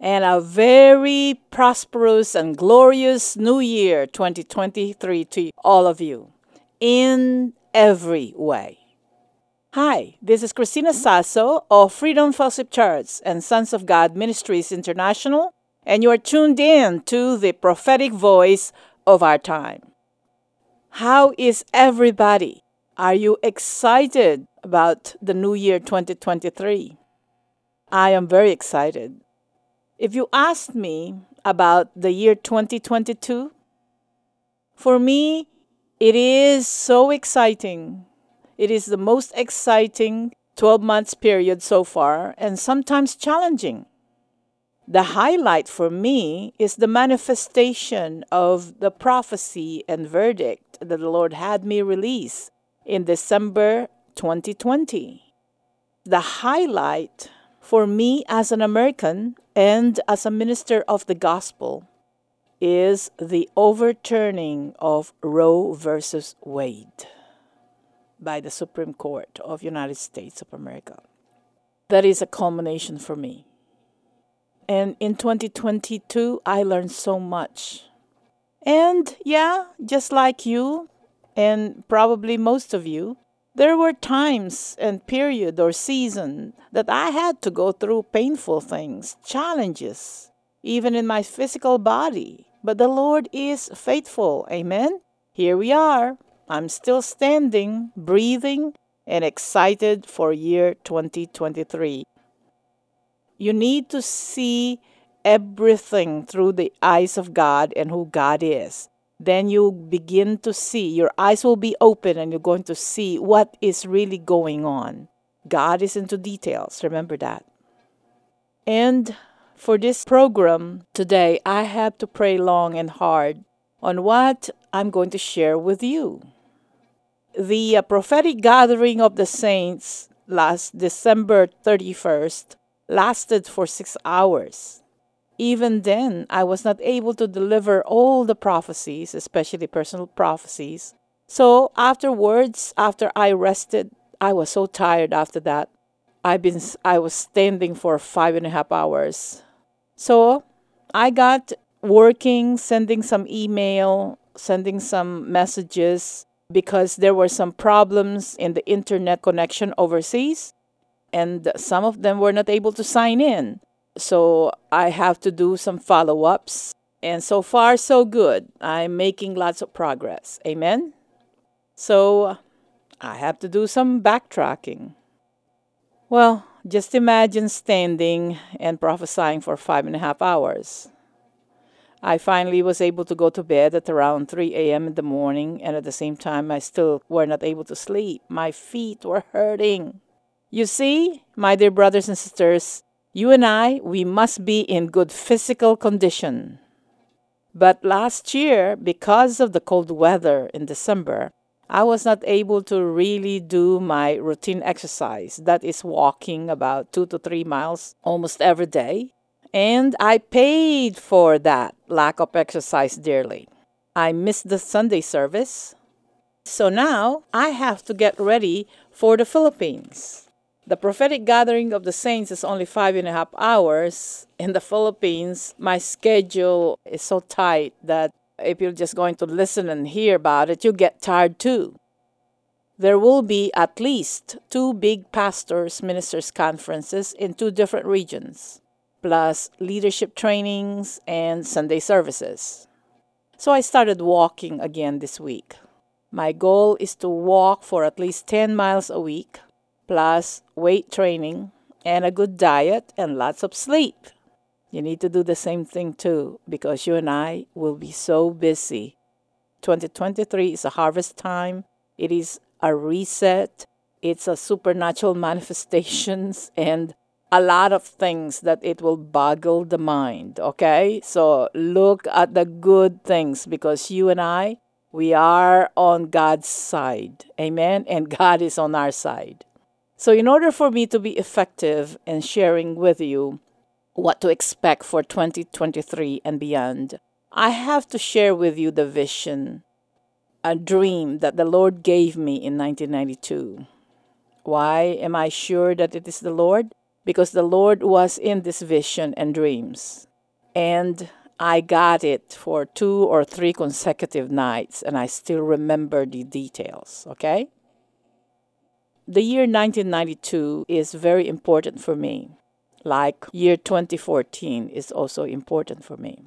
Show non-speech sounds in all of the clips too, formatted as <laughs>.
and a very prosperous and glorious new year 2023 to all of you in every way. Hi, this is Cristina Sasso of Freedom Fellowship Church and Sons of God Ministries International, and you are tuned in to the prophetic voice of our time. How is everybody? Are you excited about the new year 2023? I am very excited. If you asked me about the year 2022, for me, it is so exciting. It is the most exciting 12 months period so far and sometimes challenging. The highlight for me is the manifestation of the prophecy and verdict that the Lord had me release in December 2020. The highlight for me as an American and as a minister of the gospel is the overturning of Roe versus Wade by the Supreme Court of United States of America. That is a culmination for me. And in 2022, I learned so much. And yeah, just like you, and probably most of you, there were times and period or season that I had to go through painful things, challenges, even in my physical body. But the Lord is faithful. Amen. Here we are. I'm still standing, breathing, and excited for year 2023. You need to see everything through the eyes of God and who God is then you begin to see, your eyes will be open and you're going to see what is really going on. God is into details, remember that. And for this program today, I have to pray long and hard on what I'm going to share with you. The uh, prophetic gathering of the saints last December 31st lasted for six hours. Even then, I was not able to deliver all the prophecies, especially personal prophecies. So afterwards, after I rested, I was so tired after that. I've been I was standing for five and a half hours. So I got working, sending some email, sending some messages because there were some problems in the internet connection overseas and some of them were not able to sign in. So I have to do some follow ups. And so far, so good. I'm making lots of progress. Amen. So I have to do some backtracking. Well, just imagine standing and prophesying for five and a half hours. I finally was able to go to bed at around 3 a.m. in the morning, and at the same time, I still were not able to sleep. My feet were hurting. You see, my dear brothers and sisters, you and I, we must be in good physical condition. But last year, because of the cold weather in December, I was not able to really do my routine exercise. That is walking about two to three miles almost every day. And I paid for that lack of exercise dearly. I missed the Sunday service. So now I have to get ready for the Philippines. The prophetic gathering of the saints is only five and a half hours. In the Philippines, my schedule is so tight that if you're just going to listen and hear about it, you get tired too. There will be at least two big pastors' ministers' conferences in two different regions, plus leadership trainings and Sunday services. So I started walking again this week. My goal is to walk for at least 10 miles a week plus weight training and a good diet and lots of sleep. You need to do the same thing too because you and I will be so busy. 2023 is a harvest time, it is a reset, it's a supernatural <laughs> manifestations, and a lot of things that it will boggle the mind, okay? So look at the good things because you and I, we are on God's side. Amen? And <laughs> God is on our side. So, in order for me to be effective in sharing with you what to expect for 2023 and beyond, I have to share with you the vision, a dream that the Lord gave me in 1992. Why am I sure that it is the Lord? Because the Lord was in this vision and dreams. And I got it for two or three consecutive nights, and I still remember the details, okay? The year 1992 is very important for me, like year 2014 is also important for me.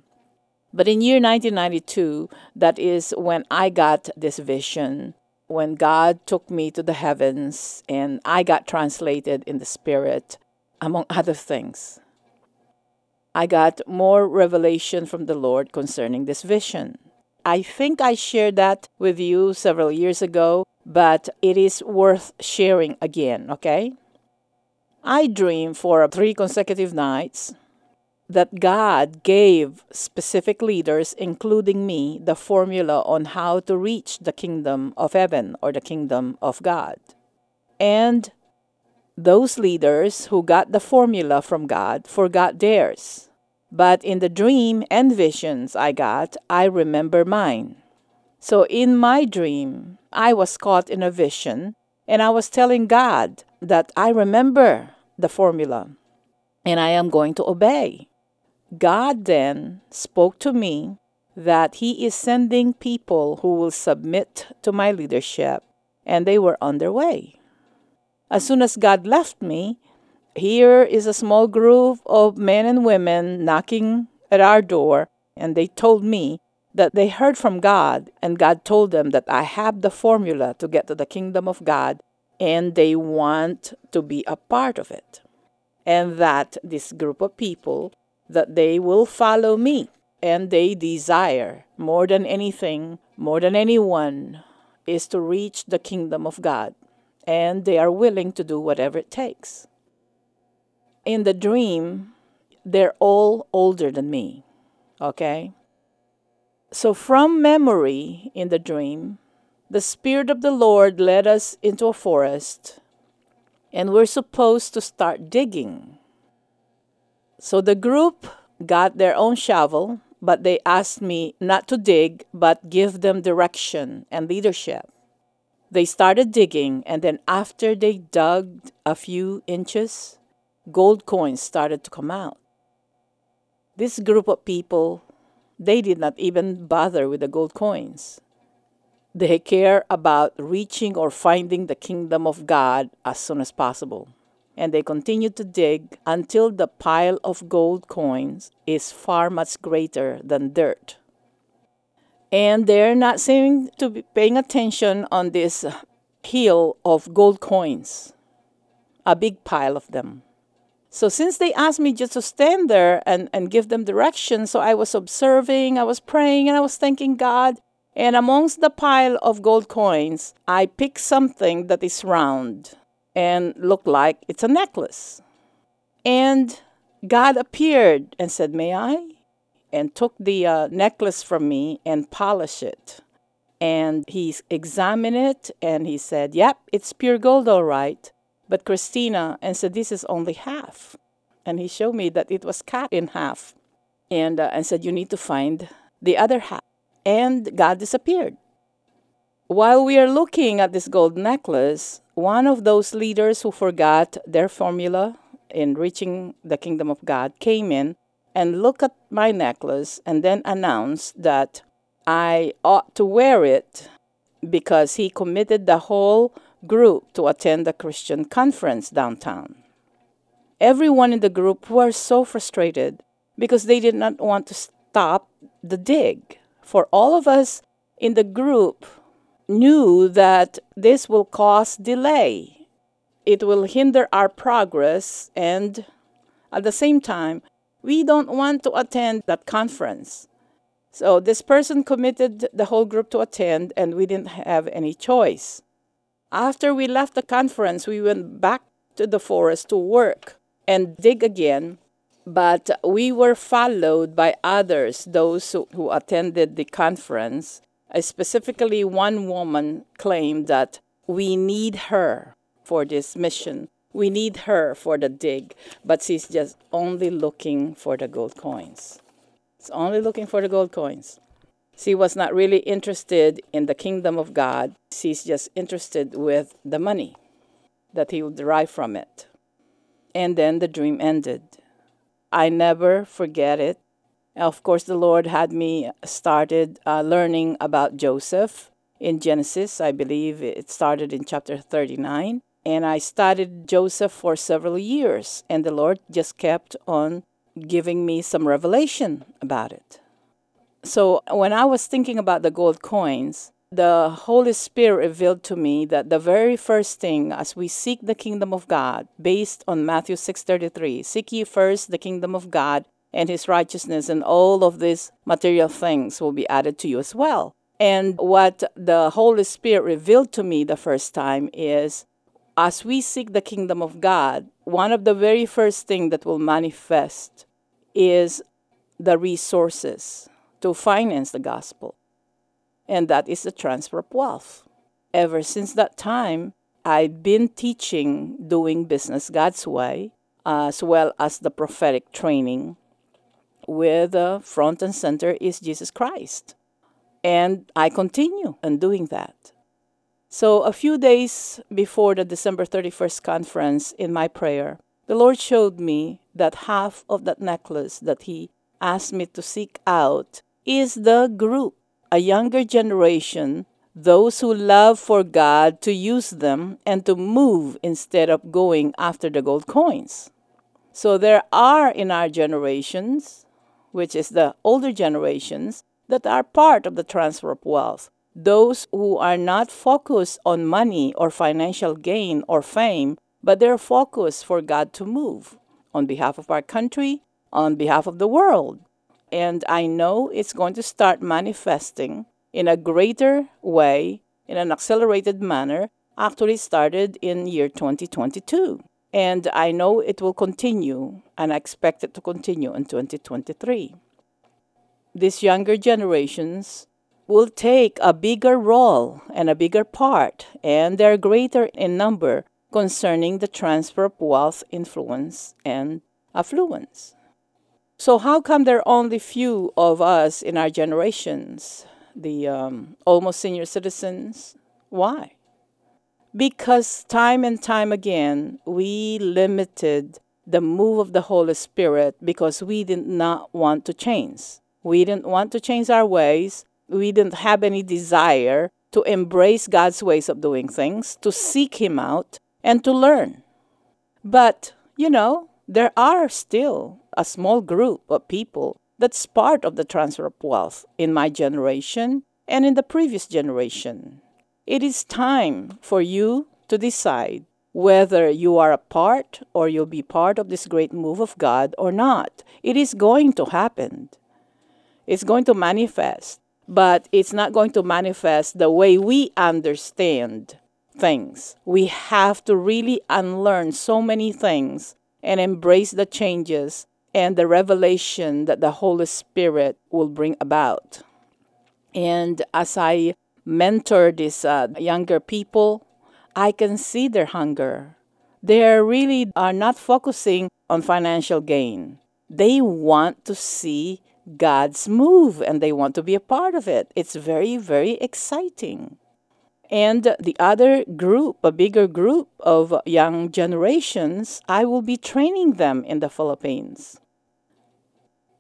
But in year 1992, that is when I got this vision, when God took me to the heavens and I got translated in the spirit, among other things. I got more revelation from the Lord concerning this vision. I think I shared that with you several years ago, but it is worth sharing again, okay? I dreamed for three consecutive nights that God gave specific leaders, including me, the formula on how to reach the kingdom of heaven or the kingdom of God. And those leaders who got the formula from God forgot theirs. But in the dream and visions I got, I remember mine. So in my dream, I was caught in a vision and I was telling God that I remember the formula and I am going to obey. God then spoke to me that He is sending people who will submit to my leadership, and they were on their way. As soon as God left me, here is a small group of men and women knocking at our door, and they told me that they heard from God, and God told them that I have the formula to get to the kingdom of God, and they want to be a part of it. And that this group of people, that they will follow me, and they desire more than anything, more than anyone, is to reach the kingdom of God, and they are willing to do whatever it takes. In the dream, they're all older than me, okay? So, from memory in the dream, the Spirit of the Lord led us into a forest, and we're supposed to start digging. So, the group got their own shovel, but they asked me not to dig, but give them direction and leadership. They started digging, and then after they dug a few inches, gold coins started to come out. This group of people they did not even bother with the gold coins. They care about reaching or finding the kingdom of God as soon as possible. And they continue to dig until the pile of gold coins is far much greater than dirt. And they're not seeming to be paying attention on this hill of gold coins, a big pile of them. So since they asked me just to stand there and, and give them direction, so I was observing, I was praying, and I was thanking God. And amongst the pile of gold coins, I picked something that is round and looked like it's a necklace. And God appeared and said, May I? And took the uh, necklace from me and polished it. And he examined it and he said, Yep, it's pure gold, all right. But Cristina, and said, This is only half. And he showed me that it was cut in half. And, uh, and said, You need to find the other half. And God disappeared. While we are looking at this gold necklace, one of those leaders who forgot their formula in reaching the kingdom of God came in and looked at my necklace and then announced that I ought to wear it because he committed the whole group to attend a Christian conference downtown. Everyone in the group were so frustrated because they did not want to stop the dig. For all of us in the group knew that this will cause delay. It will hinder our progress, and at the same time, we don't want to attend that conference. So this person committed the whole group to attend, and we didn't have any choice. After we left the conference, we went back to the forest to work. and dig again. But we were followed by others, those who, who attended the conference. Uh, specifically, one woman claimed that we need her for this mission. We need her for the dig, but she's just only looking for the gold coins. It's only looking for the gold coins. She was not really interested in the kingdom of God. She's just interested with the money that he would derive from it. And then the dream ended. I never forget it. Of course, the Lord had me started uh, learning about Joseph in Genesis. I believe it started in chapter 39. And I studied Joseph for several years, and the Lord just kept on giving me some revelation about it. So when I was thinking about the gold coins, the Holy Spirit revealed to me that the very first thing as we seek the kingdom of God, based on Matthew 6:33, seek ye first the kingdom of God and his righteousness, and all of these material things will be added to you as well. And what the Holy Spirit revealed to me the first time is as we seek the kingdom of God, one of the very first things that will manifest is the resources to finance the gospel. And that is the transfer of wealth. Ever since that time, I've been teaching doing business God's way, as well as the prophetic training, where the front and center is Jesus Christ. And I continue in doing that. So, a few days before the December 31st conference, in my prayer, the Lord showed me that half of that necklace that He asked me to seek out is the group, a younger generation, those who love for God to use them and to move instead of going after the gold coins. So, there are in our generations, which is the older generations, that are part of the transfer of wealth those who are not focused on money or financial gain or fame, but they're focused for God to move on behalf of our country, on behalf of the world. And I know it's going to start manifesting in a greater way, in an accelerated manner, actually started in year 2022. And I know it will continue, and I expect it to continue in 2023. These younger generations will take a bigger role and a bigger part, and they're greater in number concerning the transfer of wealth, influence, and affluence. So, how come there are only few of us in our generations, the um, almost senior citizens? Why? Because time and time again, we limited the move of the Holy Spirit because we did not want to change. We didn't want to change our ways we didn't have any desire to embrace God's ways of doing things, to seek Him out, and to learn. But, you know, there are still a small group of people that's part of the transfer of wealth in my generation and in the previous generation. It is time for you to decide whether you are a part or you'll be part of this great move of God or not. It is going to happen. It's going to manifest but it's not going to manifest the way we understand things. We have to really unlearn so many things and embrace the changes and the revelation that the Holy Spirit will bring about. And as I mentor these uh, younger people, I can see their hunger. They really are not focusing on financial gain. They want to see God's move and they want to be a part of it. It's very, very exciting. And the other group, a bigger group of young generations, I will be training them in the Philippines.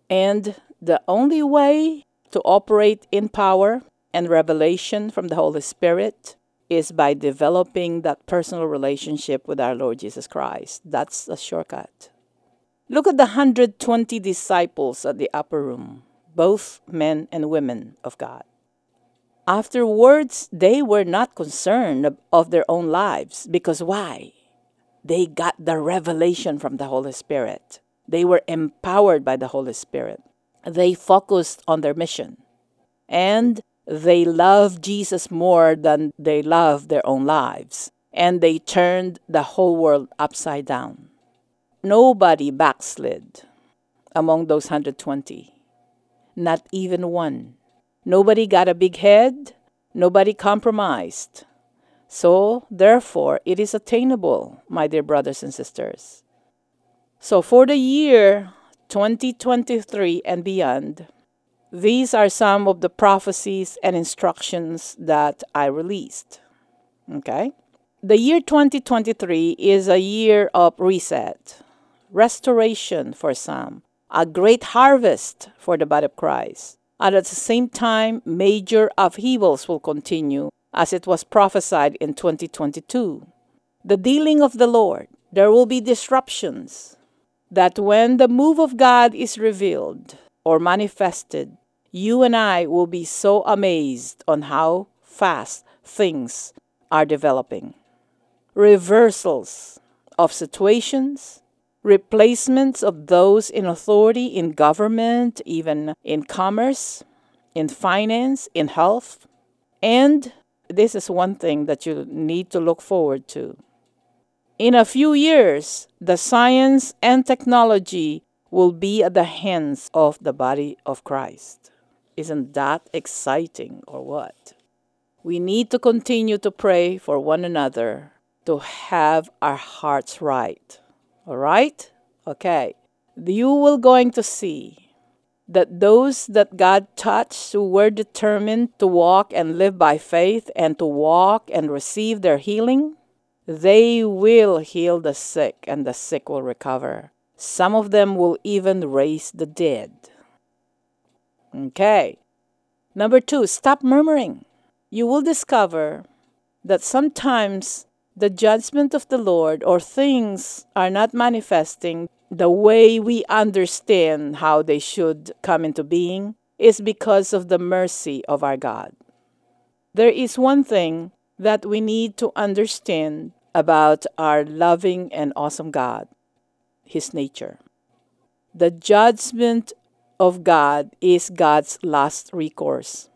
And the only way to operate in power and revelation from the Holy Spirit is by developing that personal relationship with our Lord Jesus Christ. That's a shortcut. Look at the 120 disciples at the upper room, both men and women of God. Afterwards, they were not concerned of their own lives because why? They got the revelation from the Holy Spirit. They were empowered by the Holy Spirit. They focused on their mission. And they loved Jesus more than they loved their own lives. And they turned the whole world upside down. nobody backslid among those 120. Not even one. Nobody got a big head. Nobody compromised. So, therefore, it is attainable, my dear brothers and sisters. So, for the year 2023 and beyond, these are some of the prophecies and instructions that I released. Okay? The year 2023 is a year of reset, restoration for some, a great harvest for the body of Christ. And at the same time, major upheavals will continue as it was prophesied in 2022. The dealing of the Lord, there will be disruptions. That when the move of God is revealed or manifested, you and I will be so amazed on how fast things are developing. Reversals of situations, replacements of those in authority in government, even in commerce, in finance, in health, and this is one thing that you need to look forward to. In a few years, the science and technology will be at the hands of the body of Christ. Isn't that exciting or what? We need to continue to pray for one another to have our hearts right. All right? Okay. You will going to see that those that God touched who were determined to walk and live by faith and to walk and receive their healing, they will heal the sick and the sick will recover. Some of them will even raise the dead. Okay. Number two, stop murmuring. You will discover that sometimes the judgment of the Lord or things are not manifesting the way we understand how they should come into being is because of the mercy of our God. There is one thing that we need to understand about our loving and awesome God His nature. The judgment of God is God's last recourse.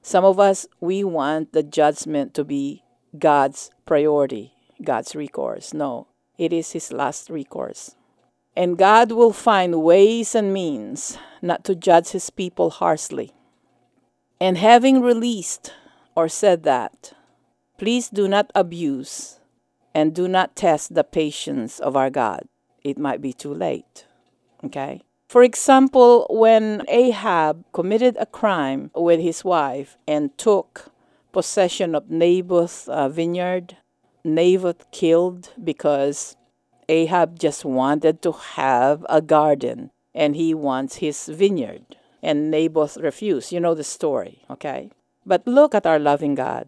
Some of us, we want the judgment to be God's priority, God's recourse. No, it is His last recourse. And God will find ways and means not to judge his people harshly. And having released or said that, please do not abuse and do not test the patience of our God. It might be too late. Okay? For example, when Ahab committed a crime with his wife and took possession of Naboth's uh, vineyard, Naboth killed because Ahab just wanted to have a garden and he wants his vineyard. And Naboth refused. You know the story, okay? But look at our loving God.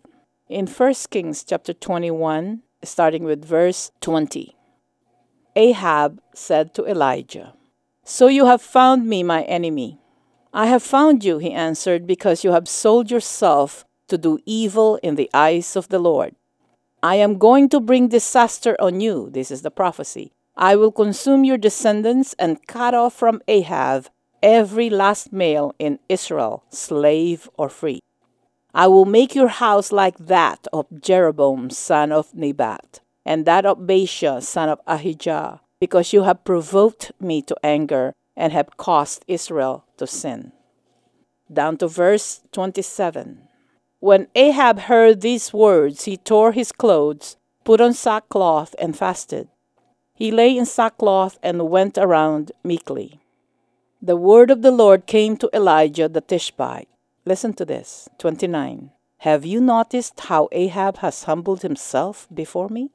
In 1 Kings chapter 21, starting with verse 20, Ahab said to Elijah, So you have found me, my enemy. I have found you, he answered, because you have sold yourself to do evil in the eyes of the Lord. I am going to bring disaster on you. This is the prophecy. I will consume your descendants and cut off from Ahab every last male in Israel, slave or free. I will make your house like that of Jeroboam, son of Nebat, and that of Baasha, son of Ahijah, because you have provoked me to anger and have caused Israel to sin. Down to verse 27. When Ahab heard these words, he tore his clothes, put on sackcloth, and fasted. He lay in sackcloth and went around meekly. The word of the Lord came to Elijah the Tishbite. Listen to this 29. Have you noticed how Ahab has humbled himself before me?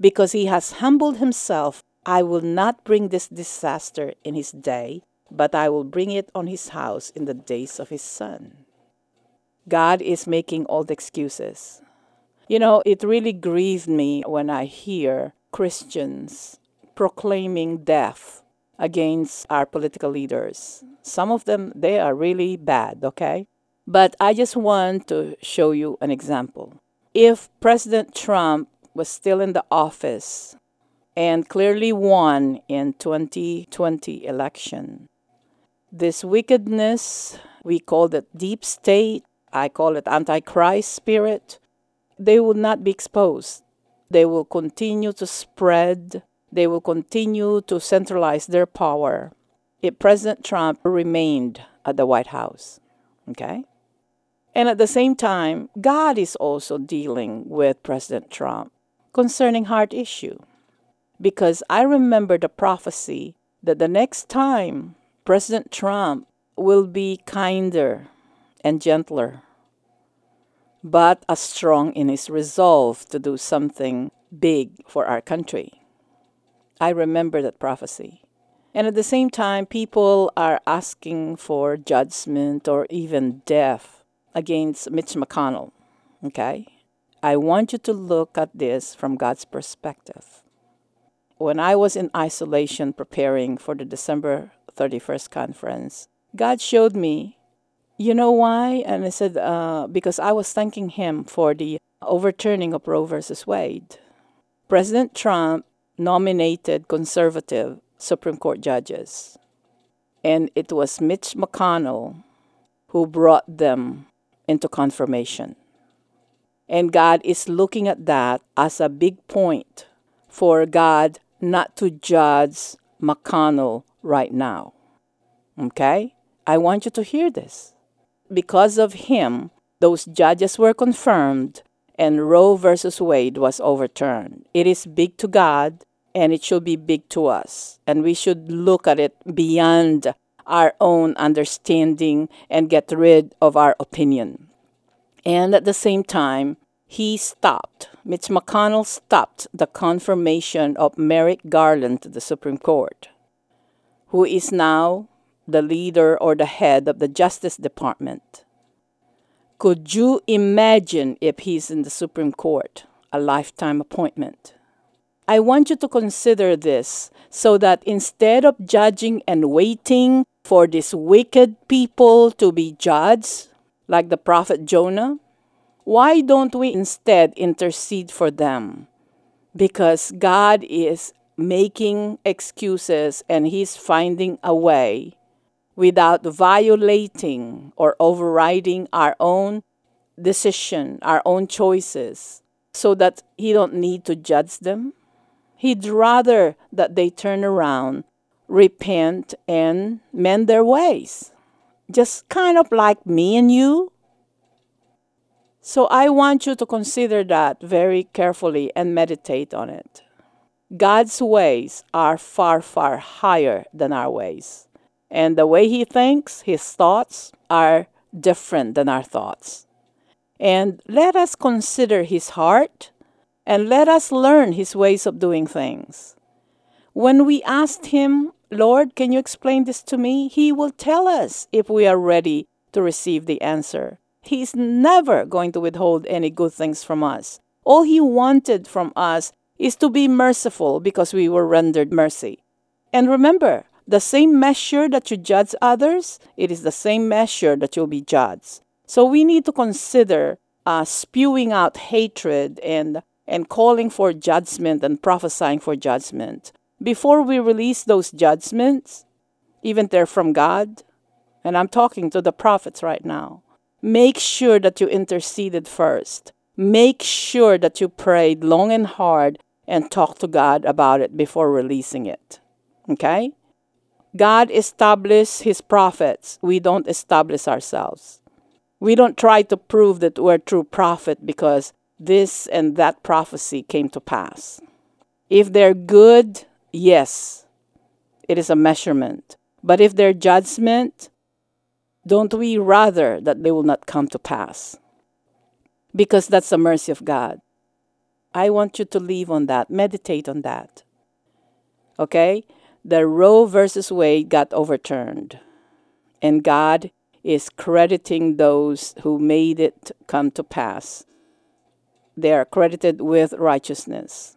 Because he has humbled himself, I will not bring this disaster in his day, but I will bring it on his house in the days of his son. God is making all the excuses. You know, it really grieves me when I hear Christians proclaiming death against our political leaders. Some of them, they are really bad, okay? But I just want to show you an example. If President Trump was still in the office and clearly won in 2020 election, this wickedness, we call it deep state, I call it antichrist spirit, they will not be exposed. They will continue to spread they will continue to centralize their power if President Trump remained at the White House. Okay? And at the same time, God is also dealing with President Trump concerning heart issue. Because I remember the prophecy that the next time President Trump will be kinder and gentler, but as strong in his resolve to do something big for our country. I remember that prophecy. And at the same time, people are asking for judgment or even death against Mitch McConnell. Okay? I want you to look at this from God's perspective. When I was in isolation preparing for the December 31st conference, God showed me, you know why? And I said, uh, because I was thanking Him for the overturning of Roe versus Wade. President Trump nominated conservative Supreme Court judges, and it was Mitch McConnell who brought them into confirmation. And God is looking at that as a big point for God not to judge McConnell right now. Okay? I want you to hear this. Because of him, those judges were confirmed and Roe versus Wade was overturned. It is big to God and it should be big to us. And we should look at it beyond our own understanding and get rid of our opinion. And at the same time, he stopped, Mitch McConnell stopped the confirmation of Merrick Garland to the Supreme Court, who is now the leader or the head of the Justice Department. Could you imagine if he's in the Supreme Court, a lifetime appointment? I want you to consider this so that instead of judging and waiting for these wicked people to be judged, like the prophet Jonah, why don't we instead intercede for them? Because God is making excuses and He's finding a way without violating or overriding our own decision, our own choices, so that He don't need to judge them He'd rather that they turn around, repent, and mend their ways. Just kind of like me and you. So I want you to consider that very carefully and meditate on it. God's ways are far, far higher than our ways. And the way He thinks, His thoughts are different than our thoughts. And let us consider His heart and let us learn his ways of doing things. When we asked him, Lord, can you explain this to me? He will tell us if we are ready to receive the answer. He's never going to withhold any good things from us. All he wanted from us is to be merciful because we were rendered mercy. And remember, the same measure that you judge others, it is the same measure that you'll be judged. So we need to consider uh, spewing out hatred and and calling for judgment and prophesying for judgment. Before we release those judgments, even they're from God, and I'm talking to the prophets right now, make sure that you interceded first. Make sure that you prayed long and hard and talked to God about it before releasing it. Okay? God established his prophets. We don't establish ourselves. We don't try to prove that we're true prophet because this and that prophecy came to pass. If they're good, yes, it is a measurement. But if they're judgment, don't we rather that they will not come to pass? Because that's the mercy of God. I want you to leave on that, meditate on that. Okay? The Roe versus Wade got overturned, and God is crediting those who made it come to pass they are credited with righteousness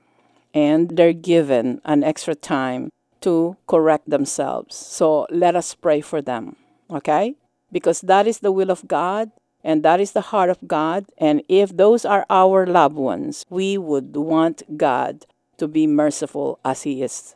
and they're given an extra time to correct themselves. So let us pray for them, okay? Because that is the will of God and that is the heart of God. And if those are our loved ones, we would want God to be merciful as He is.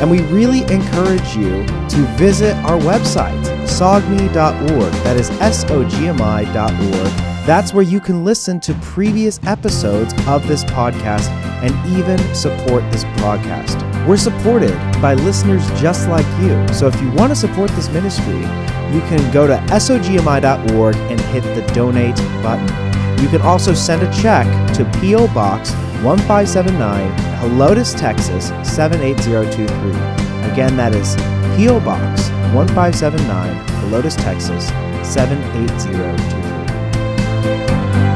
And we really encourage you to visit our website, sogmi.org. That is S O G M I.org. That's where you can listen to previous episodes of this podcast and even support this broadcast. We're supported by listeners just like you. So if you want to support this ministry, you can go to sogmi.org and hit the donate button. You can also send a check to P.O. Box 1579, Helotes, Texas 78023. Again, that is P.O. Box 1579, Helotes, Texas 78023.